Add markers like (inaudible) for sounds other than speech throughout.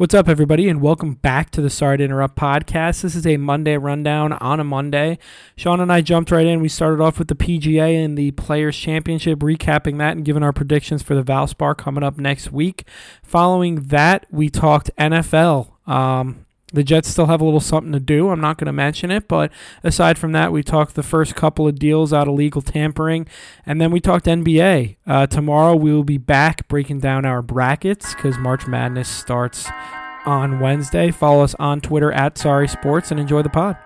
What's up, everybody, and welcome back to the Sorry to Interrupt podcast. This is a Monday rundown on a Monday. Sean and I jumped right in. We started off with the PGA and the Players Championship, recapping that and giving our predictions for the Valspar coming up next week. Following that, we talked NFL. Um, the Jets still have a little something to do. I'm not going to mention it, but aside from that, we talked the first couple of deals out of legal tampering, and then we talked NBA. Uh, tomorrow we will be back breaking down our brackets because March Madness starts on Wednesday. Follow us on Twitter at Sorry Sports and enjoy the pod.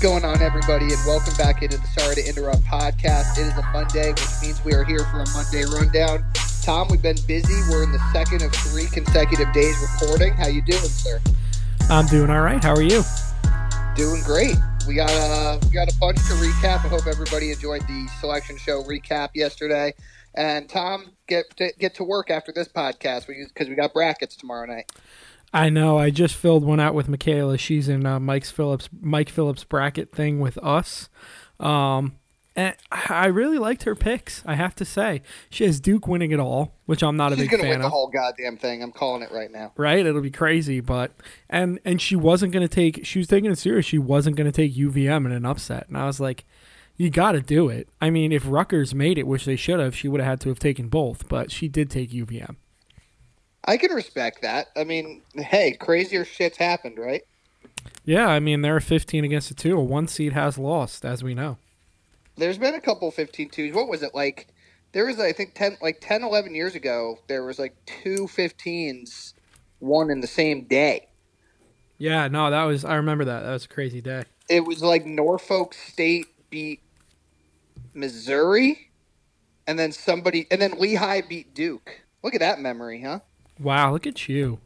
Going on, everybody, and welcome back into the Sorry to Interrupt podcast. It is a Monday, which means we are here for a Monday rundown. Tom, we've been busy. We're in the second of three consecutive days recording. How you doing, sir? I'm doing all right. How are you? Doing great. We got a we got a bunch to recap. I hope everybody enjoyed the selection show recap yesterday. And Tom, get to, get to work after this podcast because we got brackets tomorrow night. I know. I just filled one out with Michaela. She's in uh, Mike's Phillips Mike Phillips bracket thing with us. Um, and I really liked her picks. I have to say, she has Duke winning it all, which I'm not She's a big deal. She's gonna fan win the whole goddamn thing. I'm calling it right now. Right? It'll be crazy, but and and she wasn't gonna take. She was taking it serious. She wasn't gonna take UVM in an upset, and I was like, you got to do it. I mean, if Rutgers made it, which they should have, she would have had to have taken both, but she did take UVM. I can respect that. I mean, hey, crazier shit's happened, right? Yeah, I mean they're 15 against a two. A one seed has lost, as we know. There's been a couple 15 twos. What was it like? There was, I think, 10, like 10, 11 years ago, there was like two 15s, one in the same day. Yeah, no, that was I remember that. That was a crazy day. It was like Norfolk State beat Missouri, and then somebody, and then Lehigh beat Duke. Look at that memory, huh? Wow, look at you.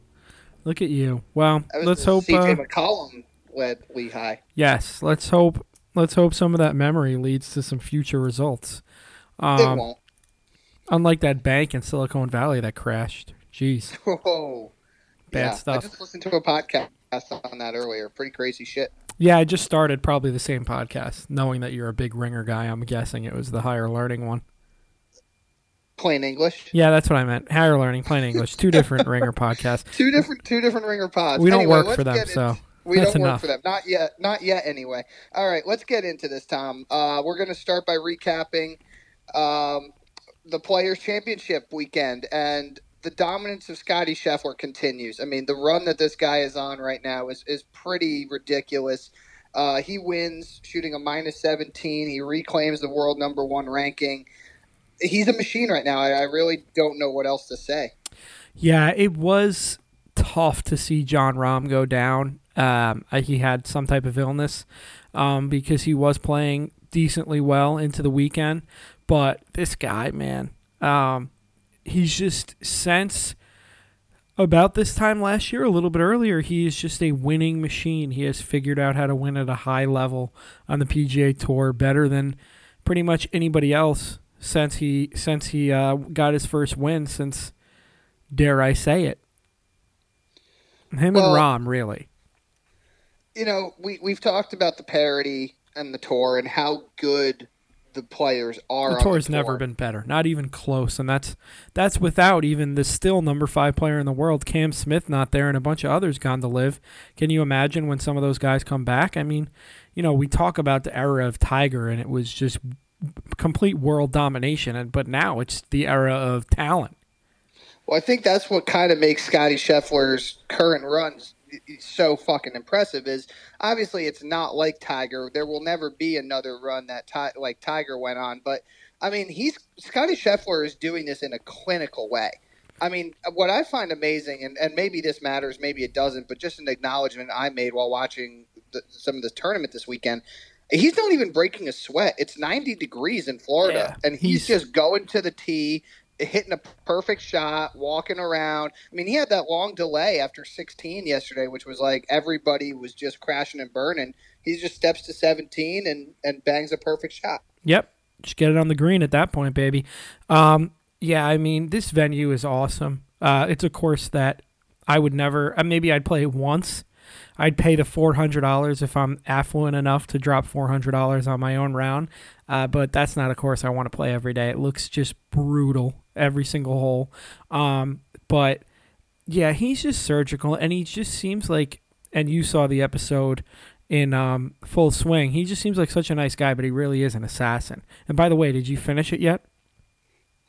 Look at you. Well, let's hope CJ uh, McCollum led Lehigh. yes, let's hope let's hope some of that memory leads to some future results. it Um, won't. unlike that bank in Silicon Valley that crashed. Jeez. (laughs) Whoa. Bad yeah, stuff. I just listened to a podcast on that earlier. Pretty crazy shit. Yeah, I just started probably the same podcast, knowing that you're a big ringer guy. I'm guessing it was the higher learning one. Plain English. Yeah, that's what I meant. Higher learning, plain English, two different (laughs) ringer podcasts. Two different, two different ringer pods. We don't Anyway, work for them, so we that's don't enough. work for them. Not yet. Not yet. Anyway. All right. Let's get into this, Tom. Uh, we're going to start by recapping um, the Players Championship weekend and the dominance of Scotty Scheffler continues. I mean, the run that this guy is on right now is is pretty ridiculous. Uh, he wins shooting a minus 17. He reclaims the world number one ranking. He's a machine right now. I, I really don't know what else to say. Yeah, it was tough to see Jon Rahm go down. Um, uh, he had some type of illness um, because he was playing decently well into the weekend. But this guy, man, um, he's just since about this time last year, a little bit earlier, he is just a winning machine. He has figured out how to win at a high level on the PGA Tour better than pretty much anybody else since he since he uh, got his first win since dare I say it. Him Well, and Rahm, really. you know, we we've talked about the parity and the tour and how good the players are. The on tour's the never tour. been better, not even close, and that's that's without even the still number five player in the world, Cam Smith, not there, and a bunch of others gone to LIV. Can you imagine when some of those guys come back? I mean, you know, we talk about the era of Tiger, and it was just complete world domination, and but now it's the era of talent. Well, I think that's what kind of makes Scotty Scheffler's current runs so fucking impressive. Is obviously it's not like Tiger. There will never be another run that Ti- like Tiger went on. But I mean, he's Scotty Scheffler is doing this in a clinical way. I mean, what I find amazing, and, and maybe this matters, maybe it doesn't, but just an acknowledgement I made while watching the, some of the tournament this weekend. He's not even breaking a sweat. It's 90 degrees in Florida, Yeah, and he's, he's- just going to the tee, hitting a perfect shot, walking around. I mean, he had that long delay after 16 yesterday, which was like everybody was just crashing and burning. He just steps to 17 and, and bangs a perfect shot. Yep. just get it on the green at that point, baby. Um, yeah, I mean, this venue is awesome. Uh, it's a course that I would never. Uh, maybe I'd play once. I'd pay the four hundred dollars if I'm affluent enough to drop four hundred dollars on my own round. Uh, but that's not a course I want to play every day. It looks just brutal every single hole. Um, but yeah, he's just surgical, and he just seems like. And you saw the episode in um, Full Swing. He just seems like such a nice guy, but he really is an assassin. And by the way, did you finish it yet?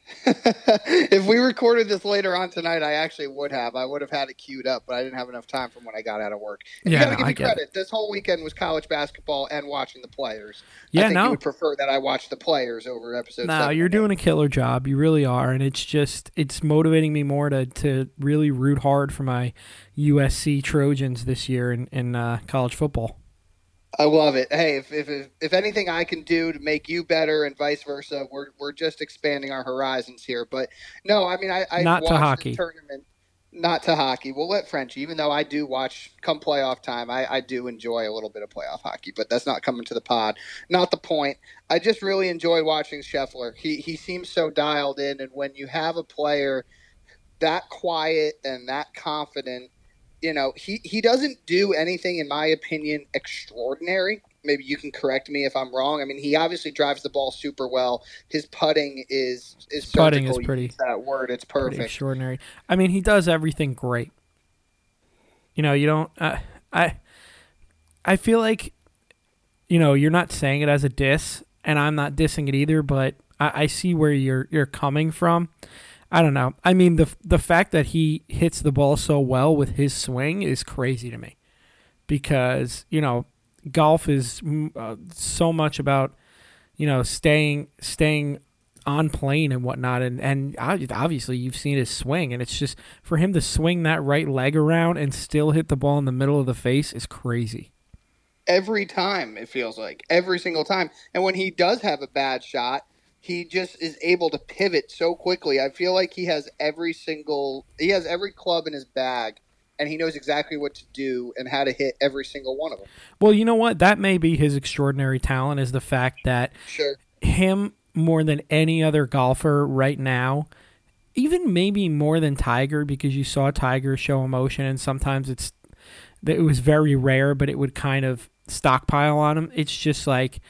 (laughs) if we recorded this later on tonight, I actually would have. I would have had it queued up, but I didn't have enough time from when I got out of work. And yeah, you gotta no, give me get credit. This whole weekend was college basketball and watching the players. Yeah, I think no. you would prefer that I watch the players over episodes. No, you're doing a killer job. You really are, and it's just it's motivating me more to to really root hard for my USC Trojans this year in in uh, college football. I love it. Hey, if, if if anything I can do to make you better and vice versa, we're we're just expanding our horizons here. But no, I mean I, I Not to hockey. tournament. Not to hockey. We'll let French, even though I do watch come playoff time, I, I do enjoy a little bit of playoff hockey, but that's not coming to the pod. Not the point. I just really enjoy watching Scheffler. He he seems so dialed in, and when you have a player that quiet and that confident, you know, he, he doesn't do anything, in my opinion, extraordinary. Maybe you can correct me if I'm wrong. I mean, he obviously drives the ball super well. His putting is is His putting is pretty- that word. It's perfect. extraordinary. I mean, he does everything great. You know, you don't. Uh, I I feel like you know you're not saying it as a diss, and I'm not dissing it either. But I, I see where you're you're coming from. I don't know. I mean, the the fact that he hits the ball so well with his swing is crazy to me, because you know golf is mm, uh, so much about you know staying staying on plane and whatnot, and and obviously you've seen his swing, and it's just for him to swing that right leg around and still hit the ball in the middle of the face is crazy. Every time it feels like every single time. And when he does have a bad shot, he just is able to pivot so quickly. I feel like he has every single he has every club in his bag and he knows exactly what to do and how to hit every single one of them. Well, you know what? That may be his extraordinary talent is the fact that Sure. him more than any other golfer right now, even maybe more than Tiger, because you saw Tiger show emotion, and sometimes it's it was very rare, but it would kind of stockpile on him. It's just like,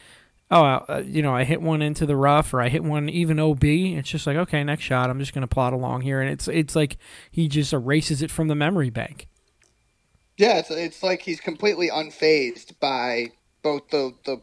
oh, uh, you know, I hit one into the rough, or I hit one even OB. It's just like, okay, next shot, I'm just gonna plod along here, and it's it's like he just erases it from the memory bank. Yeah, it's it's like he's completely unfazed by both the the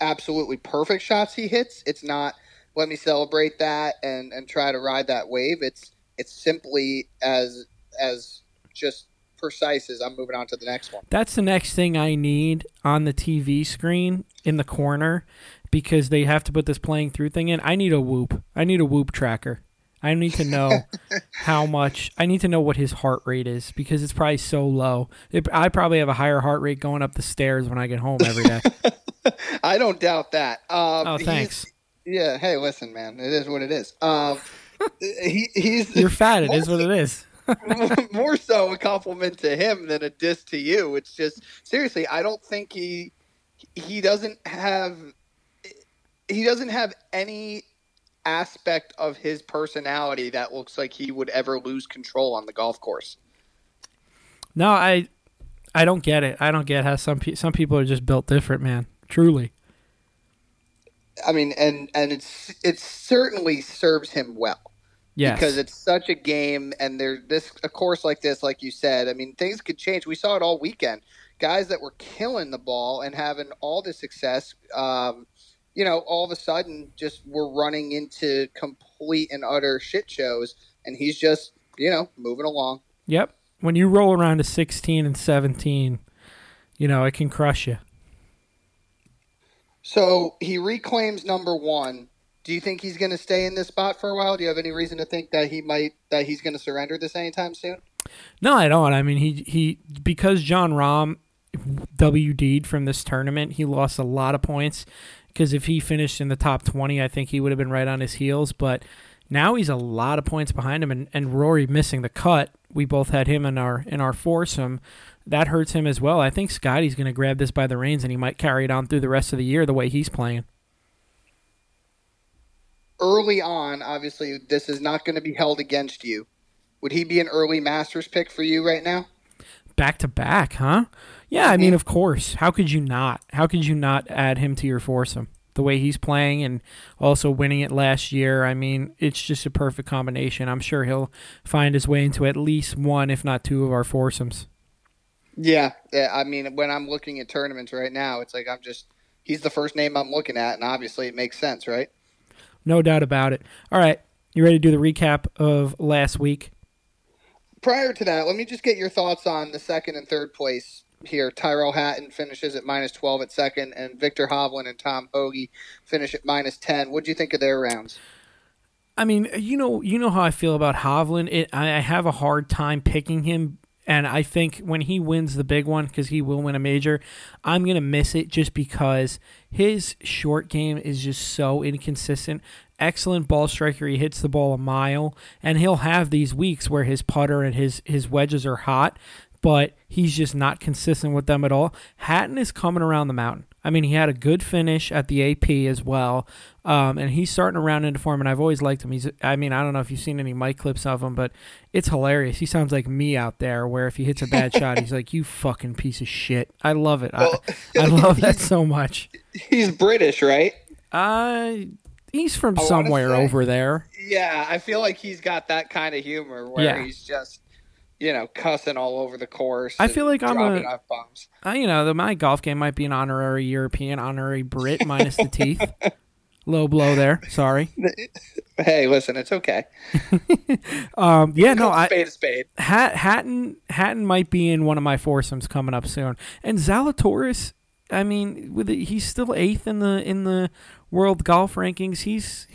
absolutely perfect shots he hits. It's not let me celebrate that and and try to ride that wave. It's it's simply as as just precise as I'm moving on to the next one. That's the next thing I need on the TV screen in the corner because they have to put this playing through thing in. I need a whoop. I need a whoop tracker. I need to know (laughs) how much. I need to know what his heart rate is because it's probably so low. It, I probably have a higher heart rate going up the stairs when I get home every day. (laughs) I don't doubt that. Um, oh, thanks. Yeah. Hey, listen, man. It is what it is. Um, (laughs) he, he's You're fat. It is what it is. (laughs) more so a compliment to him than a diss to you. It's just seriously, I don't think he he doesn't have he doesn't have any aspect of his personality that looks like he would ever lose control on the golf course. No, I, I don't get it. I don't get how some pe- some people are just built different, man. Truly. I mean, and and it's it certainly serves him well. Yes. because it's such a game and there this a course like this like you said i mean things could change we saw it all weekend guys that were killing the ball and having all the success um, you know all of a sudden just were running into complete and utter shit shows and he's just you know moving along Yep. When you roll around to 16 and 17, you know, it can crush you. so he reclaims number one do you think he's going to stay in this spot for a while do you have any reason to think that he might that he's going to surrender this anytime soon No, I don't. I mean, he he because Jon Rahm WD'd from this tournament, he lost a lot of points because if he finished in the top 20, I think he would have been right on his heels, but now he's a lot of points behind him and, and Rory missing the cut. We both had him in our in our foursome. That hurts him as well. I think Scotty's going to grab this by the reins and he might carry it on through the rest of the year the way he's playing. Early on, obviously, this is not going to be held against you. Would he be an early Masters pick for you right now? Back to back, huh? Yeah, I mean, of course. How could you not? How could you not add him to your foursome? The way he's playing and also winning it last year, I mean, it's just a perfect combination. I'm sure he'll find his way into at least one, if not two, of our foursomes. Yeah, I mean, when I'm looking at tournaments right now, it's like I'm just he's the first name I'm looking at, and obviously it makes sense, right? No doubt about it. All right, you ready to do the recap of last week? Prior to that, let me just get your thoughts on the second and third place here. Tyrell Hatton finishes at minus 12 at second, and Viktor Hovland and Tom Hoge finish at minus 10. What do you think of their rounds? I mean, you know, you know how I feel about Hovland. It, I, I have a hard time picking him and I think when he wins the big one, because he will win a major, I'm going to miss it just because his short game is just so inconsistent. Excellent ball striker. He hits the ball a mile, and he'll have these weeks where his putter and his, his wedges are hot, but he's just not consistent with them at all. Hatton is coming around the mountain. I mean, he had a good finish at the AP as well, um, and he's starting to round into form. And I've always liked him. He's, I mean, I don't know if you've seen any mic clips of him, but it's hilarious. He sounds like me out there, where if he hits a bad (laughs) shot, he's like, "You fucking piece of shit." I love it. Well, I, I, (laughs) love that so much. He's British, right? Uh, he's from somewhere say, over there. Yeah, I feel like he's got that kind of humor where yeah. he's just you know, cussing all over the course. I feel like I'm a, I, you know, the, my golf game might be an honorary European, honorary Brit (laughs) minus the teeth. Low blow there. Sorry. (laughs) Hey, listen, it's okay. (laughs) um, yeah, no, I spade spade. Hat, Hatton Hatton might be in one of my foursomes coming up soon, and Zalatoris. I mean, with it, he's still eighth in the in the world golf rankings. He's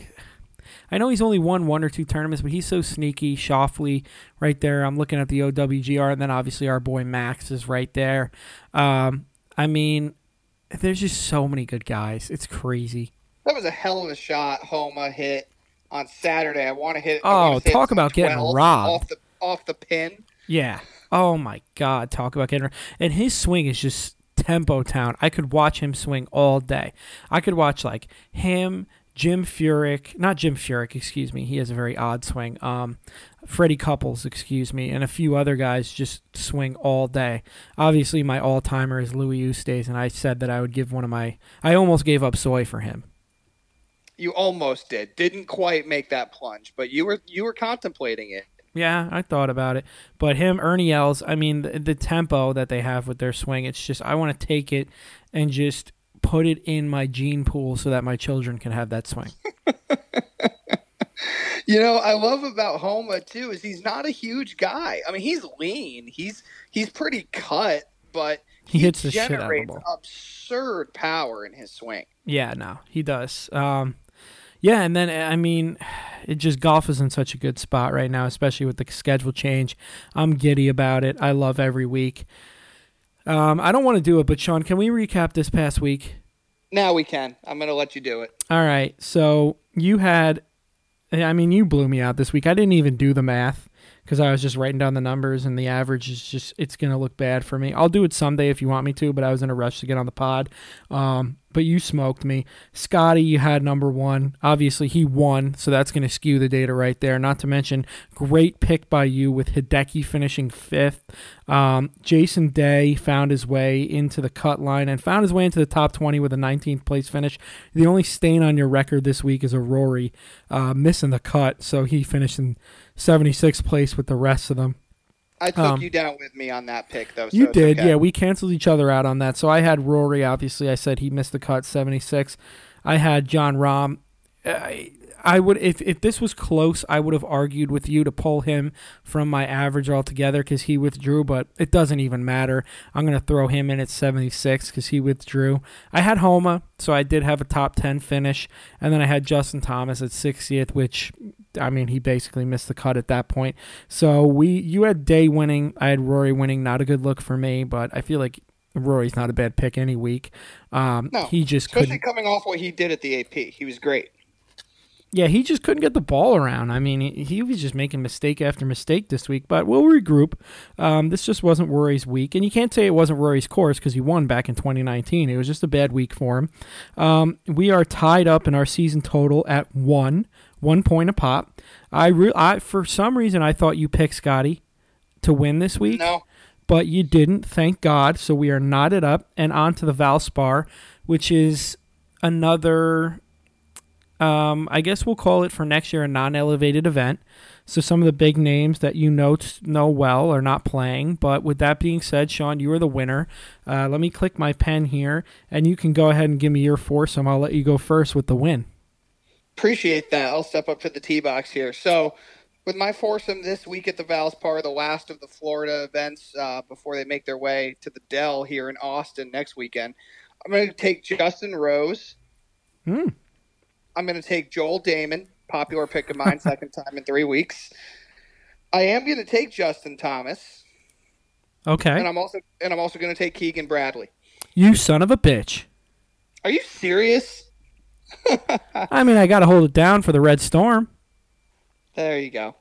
I know he's only won one or two tournaments, but he's so sneaky. Schauffele right there. I'm looking at the OWGR, and then obviously our boy Max is right there. Um, I mean, there's just so many good guys. It's crazy. That was a hell of a shot Homa hit on Saturday. I want to hit. Oh, talk about getting robbed off the off the pin. Yeah. Oh my God. Talk about getting. And his swing is just tempo town. I could watch him swing all day. I could watch like him, Jim Furyk, not Jim Furyk, excuse me. He has a very odd swing. Um, Freddie Couples, excuse me, and a few other guys just swing all day. Obviously, my all timer is Louis Oosthuizen, and I said that I would give one of my. I almost gave up soy for him. You almost did. Didn't quite make that plunge, but you were you were contemplating it. Yeah, I thought about it, but him, Ernie Els. I mean, the, the tempo that they have with their swing. It's just I want to take it and just put it in my gene pool so that my children can have that swing. (laughs) you know, I love about Homa too is he's not a huge guy. I mean, he's lean. He's he's pretty cut, but he, he hits the shit out of the ball. absurd power in his swing. Yeah, no, he does. Um, yeah, and then I mean, it just golf is in such a good spot right now, especially with the schedule change. I'm giddy about it. I love every week. Um, I don't want to do it, but Sean, can we recap this past week? Now we can. I'm going to let you do it. All right. So you had, I mean, you blew me out this week. I didn't even do the math because I was just writing down the numbers, and the average is just, it's going to look bad for me. I'll do it someday if you want me to, but I was in a rush to get on the pod. Um, but you smoked me. Scotty, you had number one. Obviously, he won, so that's going to skew the data right there. Not to mention, great pick by you with Hideki finishing fifth. Um, Jason Day found his way into the cut line and found his way into the top 20 with a 19th place finish. The only stain on your record this week is a Rory uh, missing the cut, so he finished in 76th place with the rest of them. I took um, you down with me on that pick, though. So you did, okay. yeah. We canceled each other out on that. So I had Rory. Obviously, I said he missed the cut, seventy six. I had Jon Rahm. I, I would if if this was close, I would have argued with you to pull him from my average altogether because he withdrew. But it doesn't even matter. I'm gonna throw him in at 76 because he withdrew. I had Homa, so I did have a top 10 finish, and then I had Justin Thomas at 60th, which I mean he basically missed the cut at that point. So we you had Day winning, I had Rory winning. Not a good look for me, but I feel like Rory's not a bad pick any week. Um, no, he just especially couldn't... coming off what he did at the AP, he was great. Yeah, he just couldn't get the ball around. I mean, he, he was just making mistake after mistake this week. But we'll regroup. Um, this just wasn't Rory's week, and you can't say it wasn't Rory's course because he won back in 2019. It was just a bad week for him. Um, we are tied up in our season total at one, one point a pop. I, re- I for some reason I thought you picked Scotty to win this week. No. But you didn't, thank God. So we are knotted up and on to the Valspar, which is another um, I guess we'll call it for next year a non-elevated event. So some of the big names that you know know well are not playing. But with that being said, Sean, you are the winner. Uh, let me click my pen here, and you can go ahead and give me your foursome. I'll let you go first with the win. Appreciate that. I'll step up to the tee box here. So with my foursome this week at the Valspar, the last of the Florida events uh, before they make their way to the Dell here in Austin next weekend, I'm going to take Justin Rose. Hmm. I'm going to take Joel Dahmen, popular pick of mine, (laughs) second time in three weeks. I am going to take Justin Thomas. Okay. And I'm also and I'm also going to take Keegan Bradley. You son of a bitch. Are you serious? I mean, I got to hold it down for the Red Storm. There you go.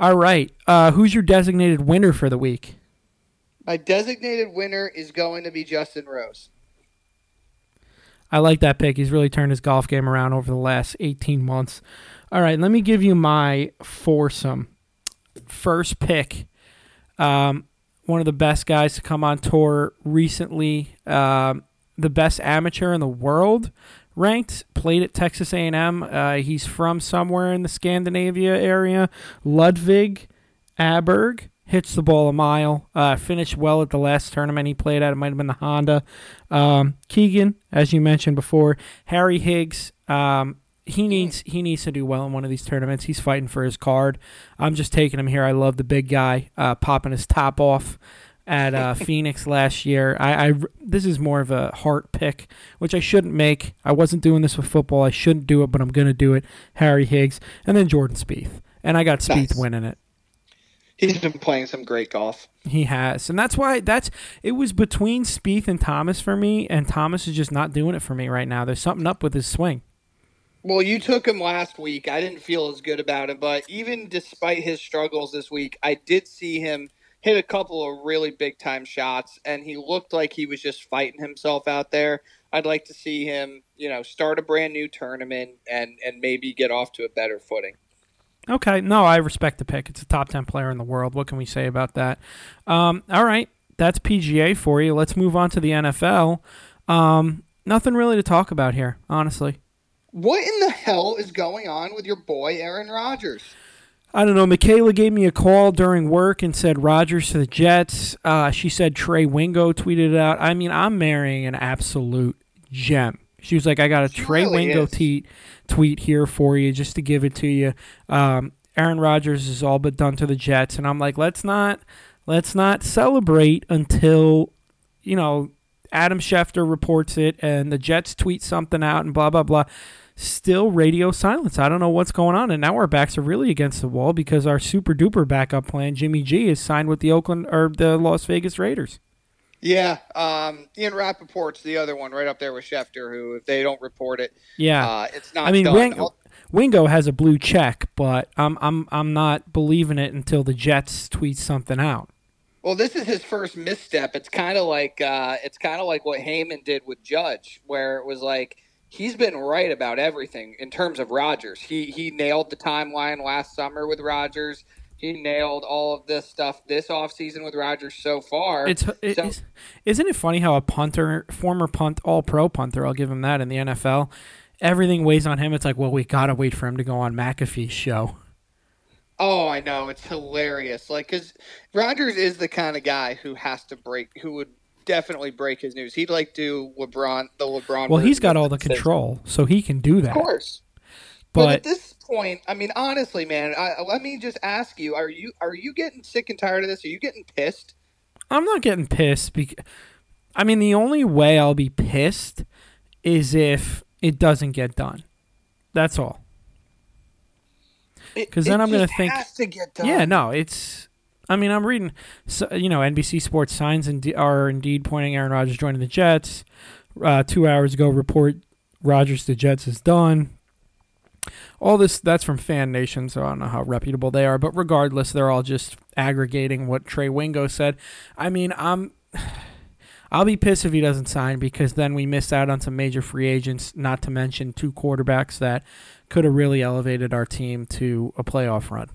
All right. Uh, who's your designated winner for the week? My designated winner is going to be Justin Rose. I like that pick. He's really turned his golf game around over the last 18 months. All right, let me give you my foursome. First pick, um, one of the best guys to come on tour recently, um, the best amateur in the world, ranked. Played at Texas A&M. Uh, he's from somewhere in the Scandinavia area. Ludvig Aberg hits the ball a mile. Uh, finished well at the last tournament he played at. It might have been the Honda. Um, Keegan, as you mentioned before, Harry Higgs. Um, he needs he needs to do well in one of these tournaments. He's fighting for his card. I'm just taking him here. I love the big guy uh, popping his top off at uh, Phoenix last year. I, I this is more of a heart pick, which I shouldn't make. I wasn't doing this with football. I shouldn't do it, but I'm going to do it. Harry Higgs and then Jordan Spieth, and I got Spieth nice. winning it. He's been playing some great golf. He has, and that's why that's it was between Spieth and Thomas for me, and Thomas is just not doing it for me right now. There's something up with his swing. Well, you took him last week. I didn't feel as good about him, but even despite his struggles this week, I did see him hit a couple of really big time shots, and he looked like he was just fighting himself out there. I'd like to see him, you know, start a brand new tournament and and maybe get off to a better footing. Okay, no, I respect the pick. It's a top ten player in the world. What can we say about that? Um, all right, that's PGA for you. Let's move on to the NFL. Um, nothing really to talk about here, honestly. What in the hell is going on with your boy Aaron Rodgers? I don't know. Michaela gave me a call during work and said Rodgers to the Jets. Uh, she said Trey Wingo tweeted it out. I mean, I'm marrying an absolute gem. She was like, I got a she Trey really Wingo tweet tweet here for you just to give it to you. Um, Aaron Rodgers is all but done to the Jets, and I'm like, let's not let's not celebrate until you know Adam Schefter reports it and the Jets tweet something out and blah blah blah. Still radio silence. I don't know what's going on, and now our backs are really against the wall because our super duper backup plan, Jimmy G, is signed with the Oakland or the Las Vegas Raiders. Yeah, um, Ian Rapoport's the other one right up there with Schefter, who if they don't report it, yeah, uh, it's not. I mean, Wing, Wingo has a blue check, but I'm I'm I'm not believing it until the Jets tweet something out. Well, this is his first misstep. It's kind of like uh, it's kind of like what Heyman did with Judge, where it was like he's been right about everything in terms of Rodgers. He he nailed the timeline last summer with Rodgers he nailed all of this stuff this offseason with Rodgers so far. It's, it, so, isn't it funny how a punter, former punt, all pro punter, I'll give him that in the NFL, everything weighs on him. It's like, well, we gotta wait for him to go on McAfee's show. Oh, I know it's hilarious. Like, because Rodgers is the kind of guy who has to break, who would definitely break his news. He'd like do LeBron, the LeBron. Well, he's got all the control, so he can do that. Of course. But, but, at this point, I mean, honestly, man, I, let me just ask you: Are you are you getting sick and tired of this? Are you getting pissed? I'm not getting pissed because, I mean, the only way I'll be pissed is if it doesn't get done. That's all. Because then I'm going to think. To get done. Yeah, no, it's. I mean, I'm reading. You know, NBC Sports signs and are indeed pointing Aaron Rodgers joining the Jets. Uh, two hours ago, report Rodgers to Jets is done. All this that's from Fan Nation, so I don't know how reputable they are, but regardless, they're all just aggregating what Trey Wingo said. I mean, I'm (sighs) I'll be pissed if he doesn't sign because then we miss out on some major free agents, not to mention two quarterbacks that could have really elevated our team to a playoff run.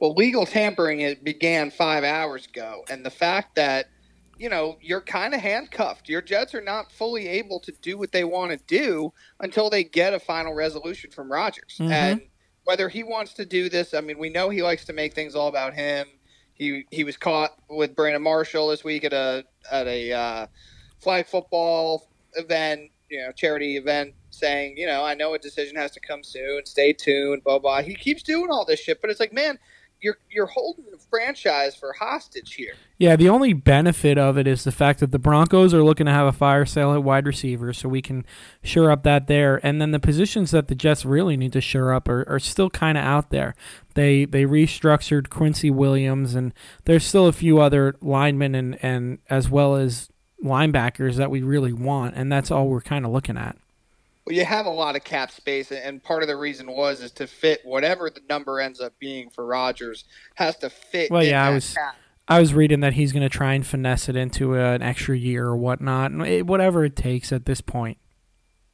Well, legal tampering it began five hours ago, and the fact that you know you're kind of handcuffed. Your Jets are not fully able to do what they want to do until they get a final resolution from Rodgers. Mhm. And whether he wants to do this, I mean, we know he likes to make things all about him. He he was caught with Brandon Marshall this week at a at a uh, flag football event, you know, charity event, saying, you know, I know a decision has to come soon. Stay tuned. Blah blah. He keeps doing all this shit, but it's like, man, you're you're holding the franchise for hostage here. Yeah, the only benefit of it is the fact that the Broncos are looking to have a fire sale at wide receiver, so we can shore up that there. And then the positions that the Jets really need to shore up are, are still kind of out there. They they restructured Quincy Williams, and there's still a few other linemen and, and as well as linebackers that we really want, and that's all we're kind of looking at. Well, you have a lot of cap space, and part of the reason was is to fit whatever the number ends up being for Rodgers has to fit. Well, yeah, I was- cap. I was reading that he's going to try and finesse it into an extra year or whatnot, whatever it takes at this point.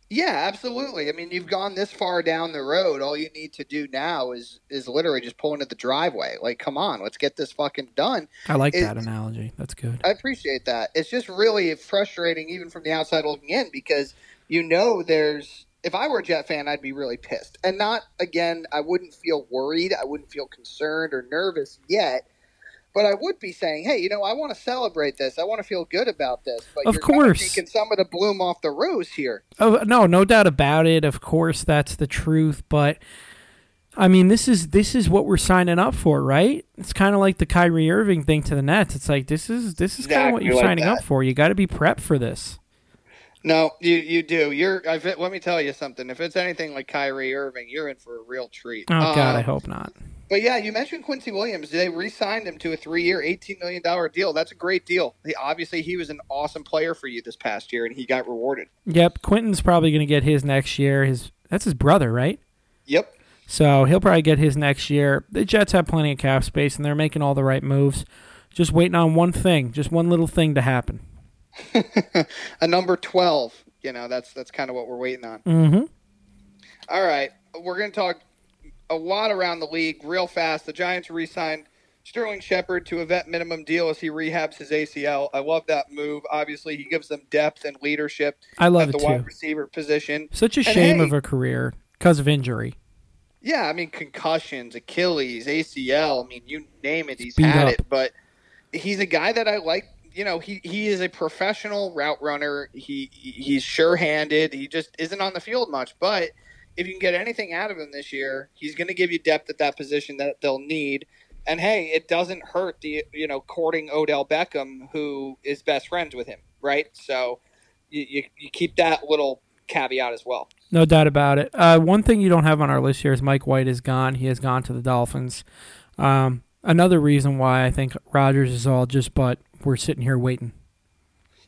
Yeah, absolutely. I mean, you've gone this far down the road. All you need to do now is is literally just pull into the driveway. Like, come on, let's get this fucking done. I like It- that analogy. That's good. I appreciate that. It's just really frustrating, even from the outside looking in, because you know there's. If I were a Jet fan, I'd be really pissed, and not again. I wouldn't feel worried. I wouldn't feel concerned or nervous yet. But I would be saying, hey, you know, I want to celebrate this. I want to feel good about this. But Of course. taking some of the bloom off the rose here. Oh no, no doubt about it. Of course, that's the truth. But I mean, this is this is what we're signing up for, right? It's kind of like the Kyrie Irving thing to the Nets. It's like this is this is kind of what you're like signing that. up for. You got to be prepped for this. No, you you do. You're. I've, let me tell you something. If it's anything like Kyrie Irving, you're in for a real treat. Oh God, Um, I hope not. But yeah, you mentioned Quincy Williams. They re-signed him to a three-year, eighteen million dollar deal. That's a great deal. He, obviously, he was an awesome player for you this past year, and he got rewarded. Yep, Quinnen's probably going to get his next year. His that's his brother, right? Yep. So he'll probably get his next year. The Jets have plenty of cap space, and they're making all the right moves. Just waiting on one thing, just one little thing to happen. (laughs) a number twelve. You know, that's that's kind of what we're waiting on. Mm-hmm. All right, we're going to talk a lot around the league real fast. The Giants re-signed Sterling Shepard to a vet minimum deal as he rehabs his ACL. I love that move. Obviously, he gives them depth and leadership I love at it the wide too. receiver position. Such a And shame hey- of a career because of injury. Yeah, I mean concussions, Achilles, ACL. I mean, you name it, he's Beat had up. it. But he's a guy that I like. You know, he he is a professional route runner. He he's sure-handed. He just isn't on the field much. But if you can get anything out of him this year, he's going to give you depth at that position that they'll need. And hey, it doesn't hurt the you know courting Odell Beckham, who is best friends with him, right? So you you, you keep that little caveat as well. No doubt about it. Uh, one thing you don't have on our list here is Mike White is gone. He has gone to the Dolphins. Um, another reason why I think Rodgers is all just but we're sitting here waiting.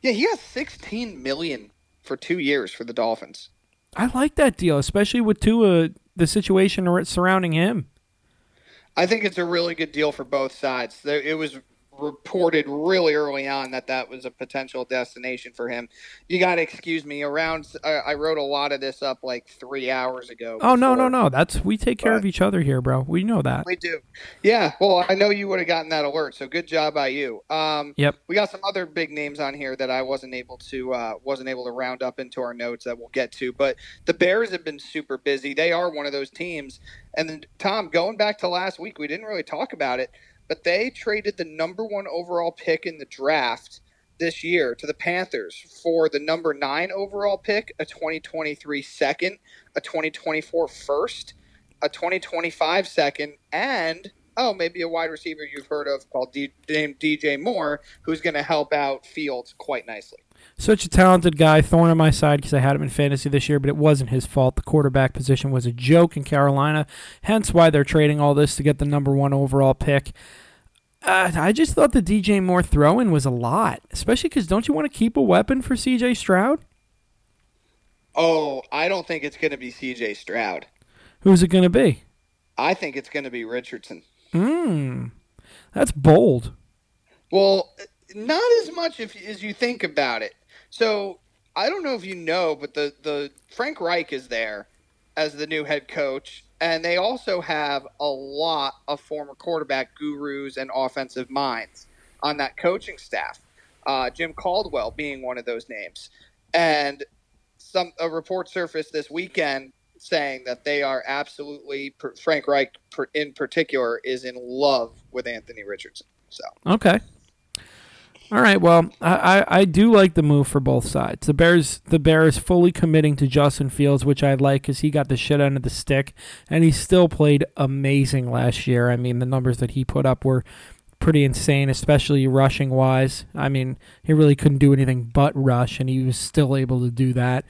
Yeah, he got 16 million for two years for the Dolphins. I like that deal, especially with Tua, the situation surrounding him. I think it's a really good deal for both sides. It was reported really early on that that was a potential destination for him. You got to excuse me. Around, I, I wrote a lot of this up like three hours ago. Oh no, no, no. That's we take care of each other here, bro. We know that. We do. Yeah. Well, I know you would have gotten that alert, so good job by you. Um, Yep. we got some other big names on here that I wasn't able to uh, wasn't able to round up into our notes that we'll get to. But the Bears have been super busy. They are one of those teams. And then Tom, going back to last week, we didn't really talk about it, but they traded the number one overall pick in the draft this year to the Panthers for the number nine overall pick, a 2023 second, a 2024 first, a 2025 second, and oh, maybe a wide receiver you've heard of called D- named DJ Moore, who's going to help out Fields quite nicely. Such a talented guy, thorn on my side because I had him in fantasy this year, but it wasn't his fault. The quarterback position was a joke in Carolina, hence why they're trading all this to get the number one overall pick. Uh, I just thought the DJ Moore throw in was a lot, especially because don't you want to keep a weapon for CJ Stroud? Oh, I don't think it's going to be CJ Stroud. Who's it going to be? I think it's going to be Richardson. Hmm. That's bold. Well, not as much if, as you think about it. So I don't know if you know, but the the Frank Reich is there as the new head coach, and they also have a lot of former quarterback gurus and offensive minds on that coaching staff. Uh, Jim Caldwell being one of those names, and some a report surfaced this weekend saying that they are absolutely Frank Reich in particular is in love with Anthony Richardson. So okay, all right. Well, I, I, do like the move for both sides. The Bears the Bears fully committing to Justin Fields, which I like because he got the shit of the stick, and he still played amazing last year. I mean, the numbers that he put up were pretty insane, especially rushing wise. I mean, he really couldn't do anything but rush, and he was still able to do that.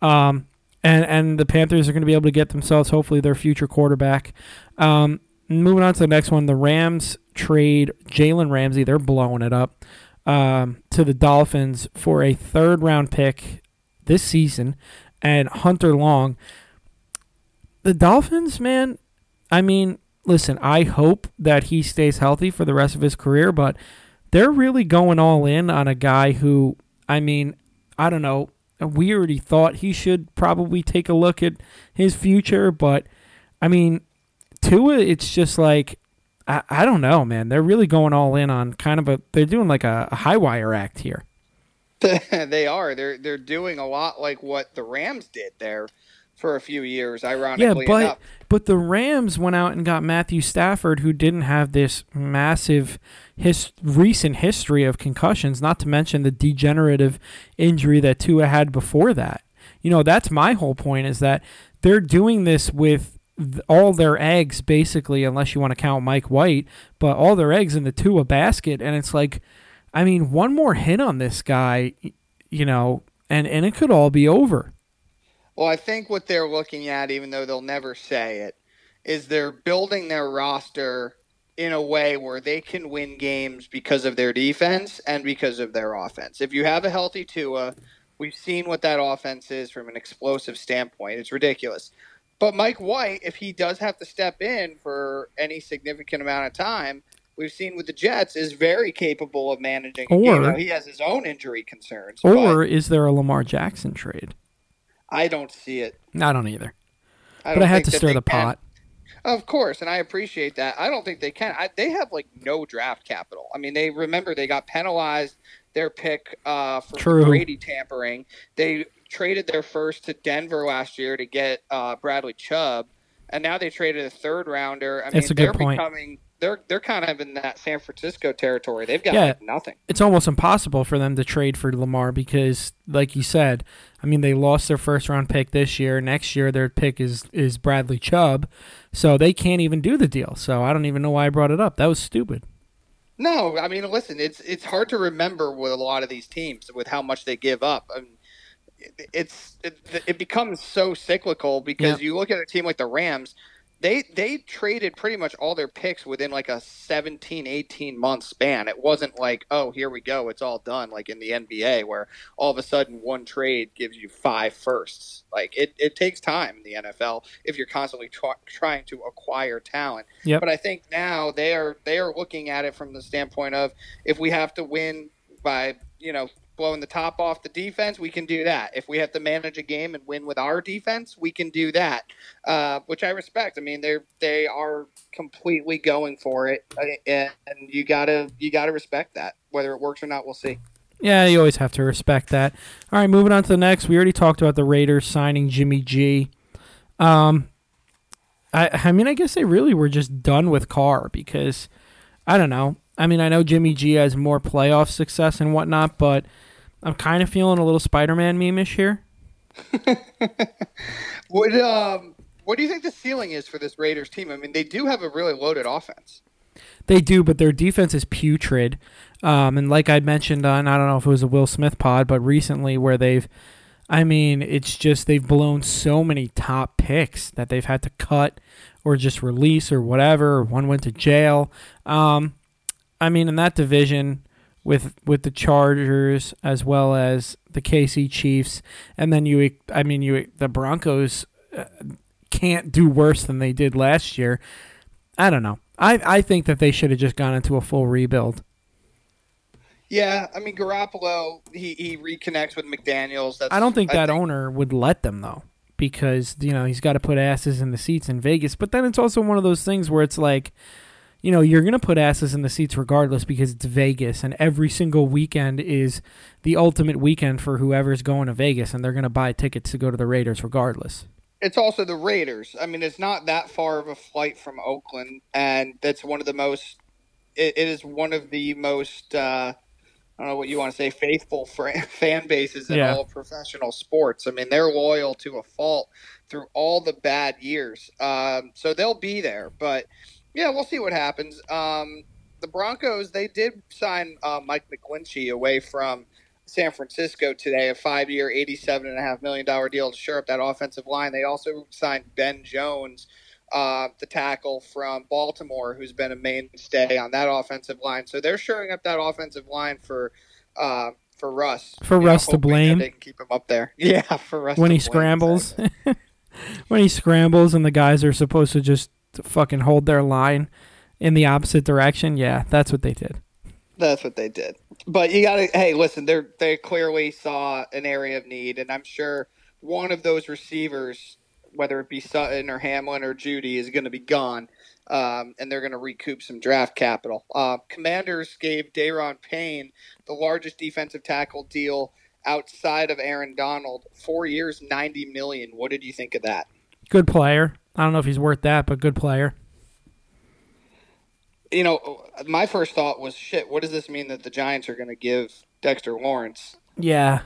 Um, and and the Panthers are going to be able to get themselves hopefully their future quarterback. Um, moving on to the next one, the Rams trade Jalen Ramsey. They're blowing it up um, to the Dolphins for a third round pick this season and Hunter Long. The Dolphins, man, I mean, listen, I hope that he stays healthy for the rest of his career, but they're really going all in on a guy who, I mean, I don't know. We already thought he should probably take a look at his future, but I mean, Tua, it's just like I, I don't know, man. They're really going all in on kind of a. They're doing like a, a high wire act here. (laughs) they are. They're they're doing a lot like what the Rams did there for a few years. Ironically, yeah, but enough. but the Rams went out and got Matthew Stafford, who didn't have this massive his recent history of concussions. Not to mention the degenerative injury that Tua had before that. You know, that's my whole point is that they're doing this with all their eggs basically, unless you want to count Mike White, but all their eggs in the Tua basket, and it's like, I mean, one more hit on this guy, you know, and and it could all be over. Well, I think what they're looking at, even though they'll never say it, is they're building their roster in a way where they can win games because of their defense and because of their offense. If you have a healthy Tua, we've seen what that offense is from an explosive standpoint. It's ridiculous. But Mike White, if he does have to step in for any significant amount of time, we've seen with the Jets is very capable of managing. Or you know, he has his own injury concerns. Or is there a Lamar Jackson trade? I don't see it. I don't either. I don't but I had to stir the pot. Of course, and I appreciate that. I don't think they can. I, they have like no draft capital. I mean, they remember they got penalized their pick uh, for True. Brady tampering. They traded their first to Denver last year to get uh, Bradley Chubb, and now they traded a third rounder. I That's mean, a good they're point. becoming they're they're kind of in that San Francisco territory. They've got yeah, like nothing. It's almost impossible for them to trade for Lamar because, like you said, I mean they lost their first round pick this year. Next year their pick is is Bradley Chubb, so they can't even do the deal. So I don't even know why I brought it up. That was stupid. No, I mean, listen, it's it's hard to remember with a lot of these teams with how much they give up. I mean, it's it, it becomes so cyclical because you look at a team like the Rams, they they traded pretty much all their picks within like a 17 18 month span. It wasn't like oh here we go it's all done like in the nba where all of a sudden one trade gives you five firsts. Like it, it takes time in the nfl if you're constantly tra- trying to acquire talent. Yep. but i think now they are they are looking at it from the standpoint of if we have to win by you know blowing the top off the defense, we can do that. If we have to manage a game and win with our defense, we can do that, uh, which I respect. I mean, they're they are completely going for it, uh, and you gotta you gotta respect that. Whether it works or not, we'll see. Yeah, you always have to respect that. All right, moving on to the next. We already talked about the Raiders signing Jimmy G. Um, I I mean, I guess they really were just done with Carr because I don't know. I mean, I know Jimmy G has more playoff success and whatnot, but I'm kind of feeling a little Spider-Man meme-ish here. (laughs) what um what do you think the ceiling is for this Raiders team? I mean, they do have a really loaded offense. They do, but their defense is putrid. Um, and like I mentioned on, I don't know if it was a Will Smith pod, but recently where they've, I mean, it's just they've blown so many top picks that they've had to cut or just release or whatever. One went to jail. Um, I mean, in that division, with with the Chargers as well as the KC Chiefs, and then you, I mean, you the Broncos uh, can't do worse than they did last year. I don't know. I I think that they should have just gone into a full rebuild. Yeah, I mean Garoppolo, he, he reconnects with McDaniels. That's, I don't think that owner would let them though, because you know he's got to put asses in the seats in Vegas. But then it's also one of those things where it's like, you know, you're gonna put asses in the seats regardless because it's Vegas, and every single weekend is the ultimate weekend for whoever's going to Vegas, and they're gonna buy tickets to go to the Raiders regardless. It's also the Raiders. I mean, it's not that far of a flight from Oakland, and that's one of the most. it, it is one of the most. Uh, I don't know what you want to say, faithful (laughs) fan bases in Yeah. all professional sports. I mean, they're loyal to a fault through all the bad years. Um, so they'll be there. But yeah, we'll see what happens. Um, the Broncos, they did sign uh, Mike McGlinchey away from San Francisco today, a five year, $87.5 million deal to shore up that offensive line. They also signed Ben Jones. Uh, the tackle from Baltimore, who's been a mainstay on that offensive line, so they're shoring up that offensive line for uh, for Russ. For You know, Russ to blame? they can keep him up there. (laughs) Yeah, for Russ when he blame, scrambles, exactly. (laughs) when he scrambles, and the guys are supposed to just fucking hold their line in the opposite direction. Yeah, that's what they did. That's what they did. But you got to. Hey, listen, they they clearly saw an area of need, and I'm sure one of those receivers, whether it be Sutton or Hamler or Jeudy, is going to be gone, um, and they're going to recoup some draft capital. Uh, Commanders gave Daron Payne the largest defensive tackle deal outside of Aaron Donald, four years, ninety million. What did you think of that? Good player. I don't know if he's worth that, but good player. You know, my first thought was, shit. What does this mean that the Giants are going to give Dexter Lawrence? Yeah.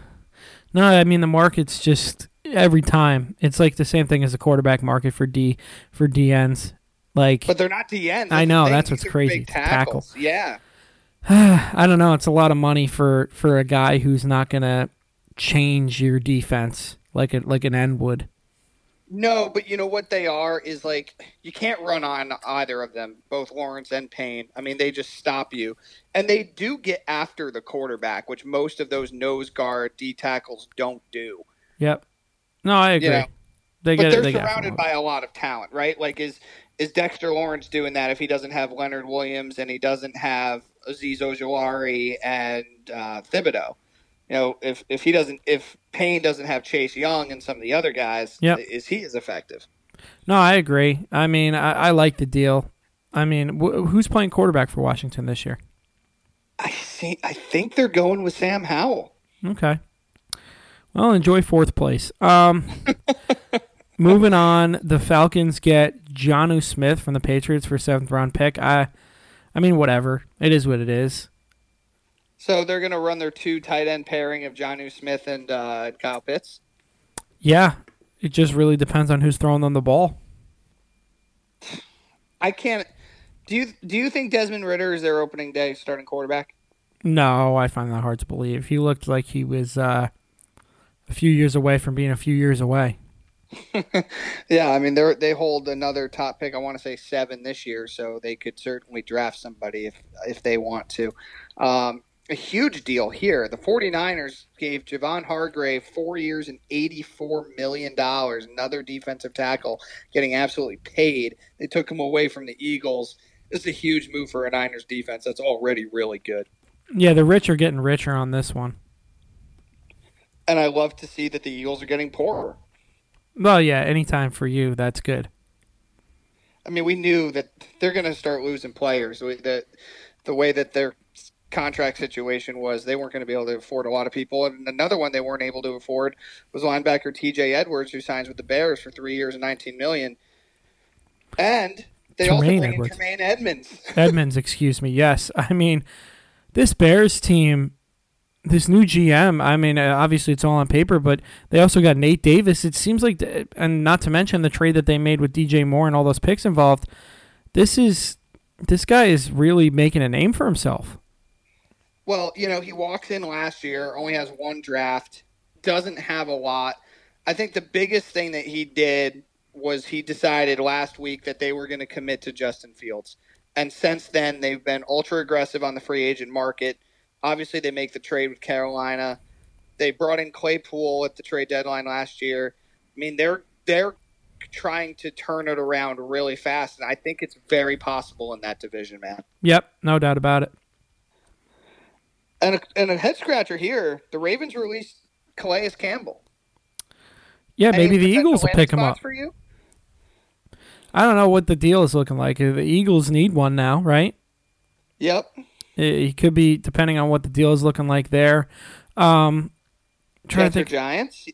No, I mean the market's just every time. It's like the same thing as the quarterback market for D for DNs. Like But they're not DNs. I know, that's what's crazy. It's tackle. tackles. Yeah. (sighs) I don't know. It's a lot of money for for a guy who's not gonna change your defense like a like an end would. No, but you know what they are is like you can't run on either of them, both Lawrence and Payne. I mean, they just stop you, and they do get after the quarterback, which most of those nose guard D tackles don't do. Yep. No, I agree. You know, they but they're it. They surrounded by a lot of talent, right? Like is is Dexter Lawrence doing that if he doesn't have Leonard Williams and he doesn't have Azeez Ojulari and uh, Thibodeaux? You know, if if he doesn't, if Payne doesn't have Chase Young and some of the other guys, Yep. is he as effective? No, I agree. I mean, I, I like the deal. I mean, wh- who's playing quarterback for Washington this year? I think I think they're going with Sam Howell. Okay. Well, enjoy fourth place. Um, (laughs) moving on, the Falcons get Jonnu Smith from the Patriots for seventh round pick. I, I mean, whatever. It is what it is. So they're going to run their two tight end pairing of Jonnu Smith and uh, Kyle Pitts. Yeah, it just really depends on who's throwing them the ball. I can't. Do you do you think Desmond Ridder is their opening day starting quarterback? No, I find that hard to believe. He looked like he was uh, a few years away from being a few years away. (laughs) Yeah, I mean they they hold another top pick. I want to say seven this year, so they could certainly draft somebody if if they want to. Um, a huge deal here. The 49ers gave Javon Hargrave four years and $84 million, another defensive tackle getting absolutely paid. They took him away from the Eagles. This is a huge move for a Niners defense that's already really good. Yeah, the rich are getting richer on this one. And I love to see that the Eagles are getting poorer. Well, yeah, anytime for you, that's good. I mean, we knew that they're going to start losing players. The, the way that their contract situation was, they weren't going to be able to afford a lot of people. And another one they weren't able to afford was linebacker T.J. Edwards, who signs with the Bears for three years and nineteen million. And they also Tremaine bring in Tremaine Edmonds. (laughs) Edmonds, excuse me. Yes, I mean this Bears team, this new GM. I mean, uh, obviously it's all on paper, but they also got Nate Davis. It seems like, and not to mention the trade that they made with DJ Moore and all those picks involved. This is this guy is really making a name for himself. Well, you know, he walks in last year, only has one draft, doesn't have a lot. I think the biggest thing that he did was he decided last week that they were going to commit to Justin Fields. And since then, they've been ultra aggressive on the free agent market. Obviously, they make the trade with Carolina. They brought in Claypool at the trade deadline last year. I mean, they're they're trying to turn it around really fast, and I think it's very possible in that division, man. Yep, no doubt about it. And a, and a head scratcher here: the Ravens released Calais Campbell. Yeah, Any maybe the Eagles will pick him up. for you. I don't know what the deal is looking like. The Eagles need one now, right? Yep. It, it could be depending on what the deal is looking like there. Um, trying Jets to think. Giants.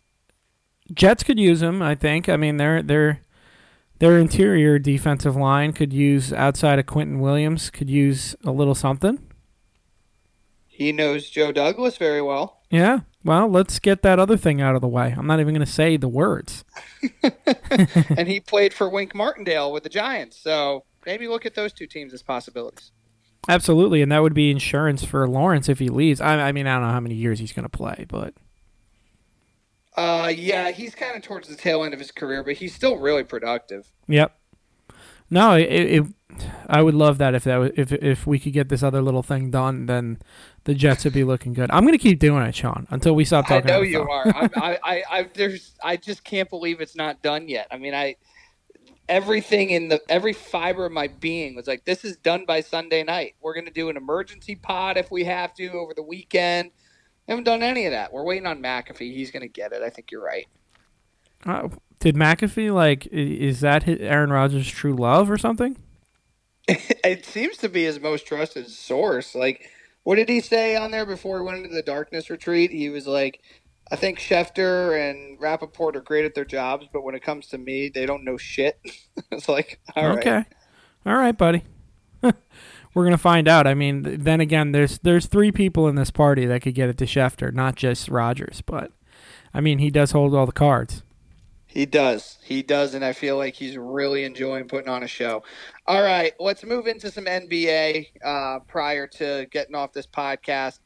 Jets could use him. I think. I mean, their their their interior defensive line could use outside of Quinnen Williams could use a little something. He knows Joe Douglas very well. Yeah. Well, let's get that other thing out of the way. I'm not even going to say the words. (laughs) (laughs) and he played for Wink Martindale with the Giants. So maybe look at those two teams as possibilities. Absolutely, and that would be insurance for Lawrence if he leaves. I, I mean, I don't know how many years he's going to play, but Uh, yeah, he's kind of towards the tail end of his career, but he's still really productive. Yep. No, it, it, I would love that if that was, if if we could get this other little thing done, then the Jets would be looking good. I'm gonna keep doing it, Sean, until we stop talking. I know you are. I, I, I, I, there's, I just can't believe it's not done yet. I mean, I, everything in the, every fiber of my being was like, this is done by Sunday night. We're gonna do an emergency pod if we have to over the weekend. Haven't done any of that. We're waiting on McAfee. He's gonna get it. I think you're right. Uh, did McAfee like? Is that his, Aaron Rodgers' true love or something? (laughs) it seems to be his most trusted source. Like, what did he say on there before he went into the darkness retreat? He was like, I think Schefter and Rapoport are great at their jobs, but when it comes to me, they don't know shit. (laughs) it's like, all right. okay, all right, buddy. (laughs) We're gonna find out. I mean, then again, there's there's three people in this party that could get it to Schefter, not just Rodgers. But I mean, he does hold all the cards. He does. He does, and I feel like he's really enjoying putting on a show. All right, let's move into some NBA uh, prior to getting off this podcast.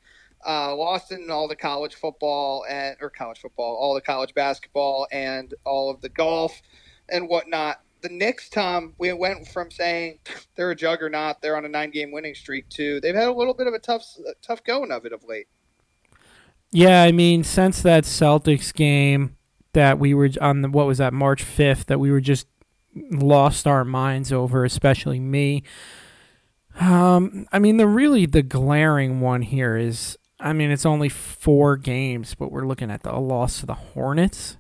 Uh, lost in all the college football and or college football, all the college basketball, and all of the golf and whatnot. The Knicks, Tom, we went from saying they're a juggernaut, they're on a nine-game winning streak, to they've had a little bit of a tough, tough going of it of late. Yeah, I mean, since that Celtics game that we were on the what was that March fifth that we were just lost our minds over, especially me. Um, I mean, the really the glaring one here is, I mean, it's only four games, but we're looking at the, a loss to the Hornets.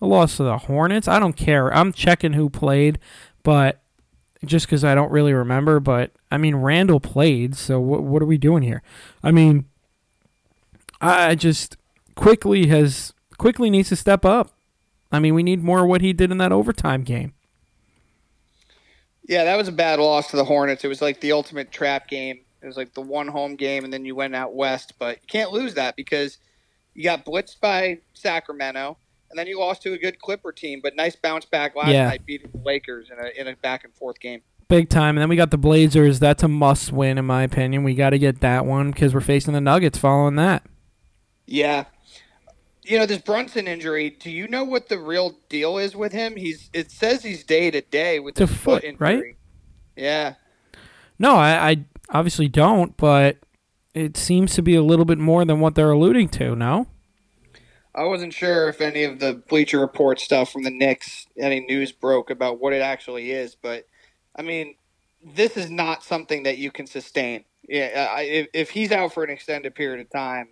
A loss to the Hornets. I don't care. I'm checking who played, but just because I don't really remember. But I mean, Randle played, so what what are we doing here? I mean, I just Quickley has Quickley needs to step up. I mean, we need more of what he did in that overtime game. Yeah, that was a bad loss to the Hornets. It was like the ultimate trap game. It was like the one home game, and then you went out west. But you can't lose that because you got blitzed by Sacramento, and then you lost to a good Clipper team. But nice bounce back last Yeah. night, beating the Lakers in a in a back and forth game. Big time. And then we got the Blazers. That's a must win, in my opinion. We got to get that one because we're facing the Nuggets following that. Yeah. You know, this Brunson injury, do you know what the real deal is with him? He's it says he's day to day with a foot, foot, injury. right? Yeah. No, I, I obviously don't, but it seems to be a little bit more than what they're alluding to, no? I wasn't sure if any of the Bleacher Report stuff from the Knicks, any news broke about what it actually is, but I mean, this is not something that you can sustain. Yeah, I, if, if he's out for an extended period of time,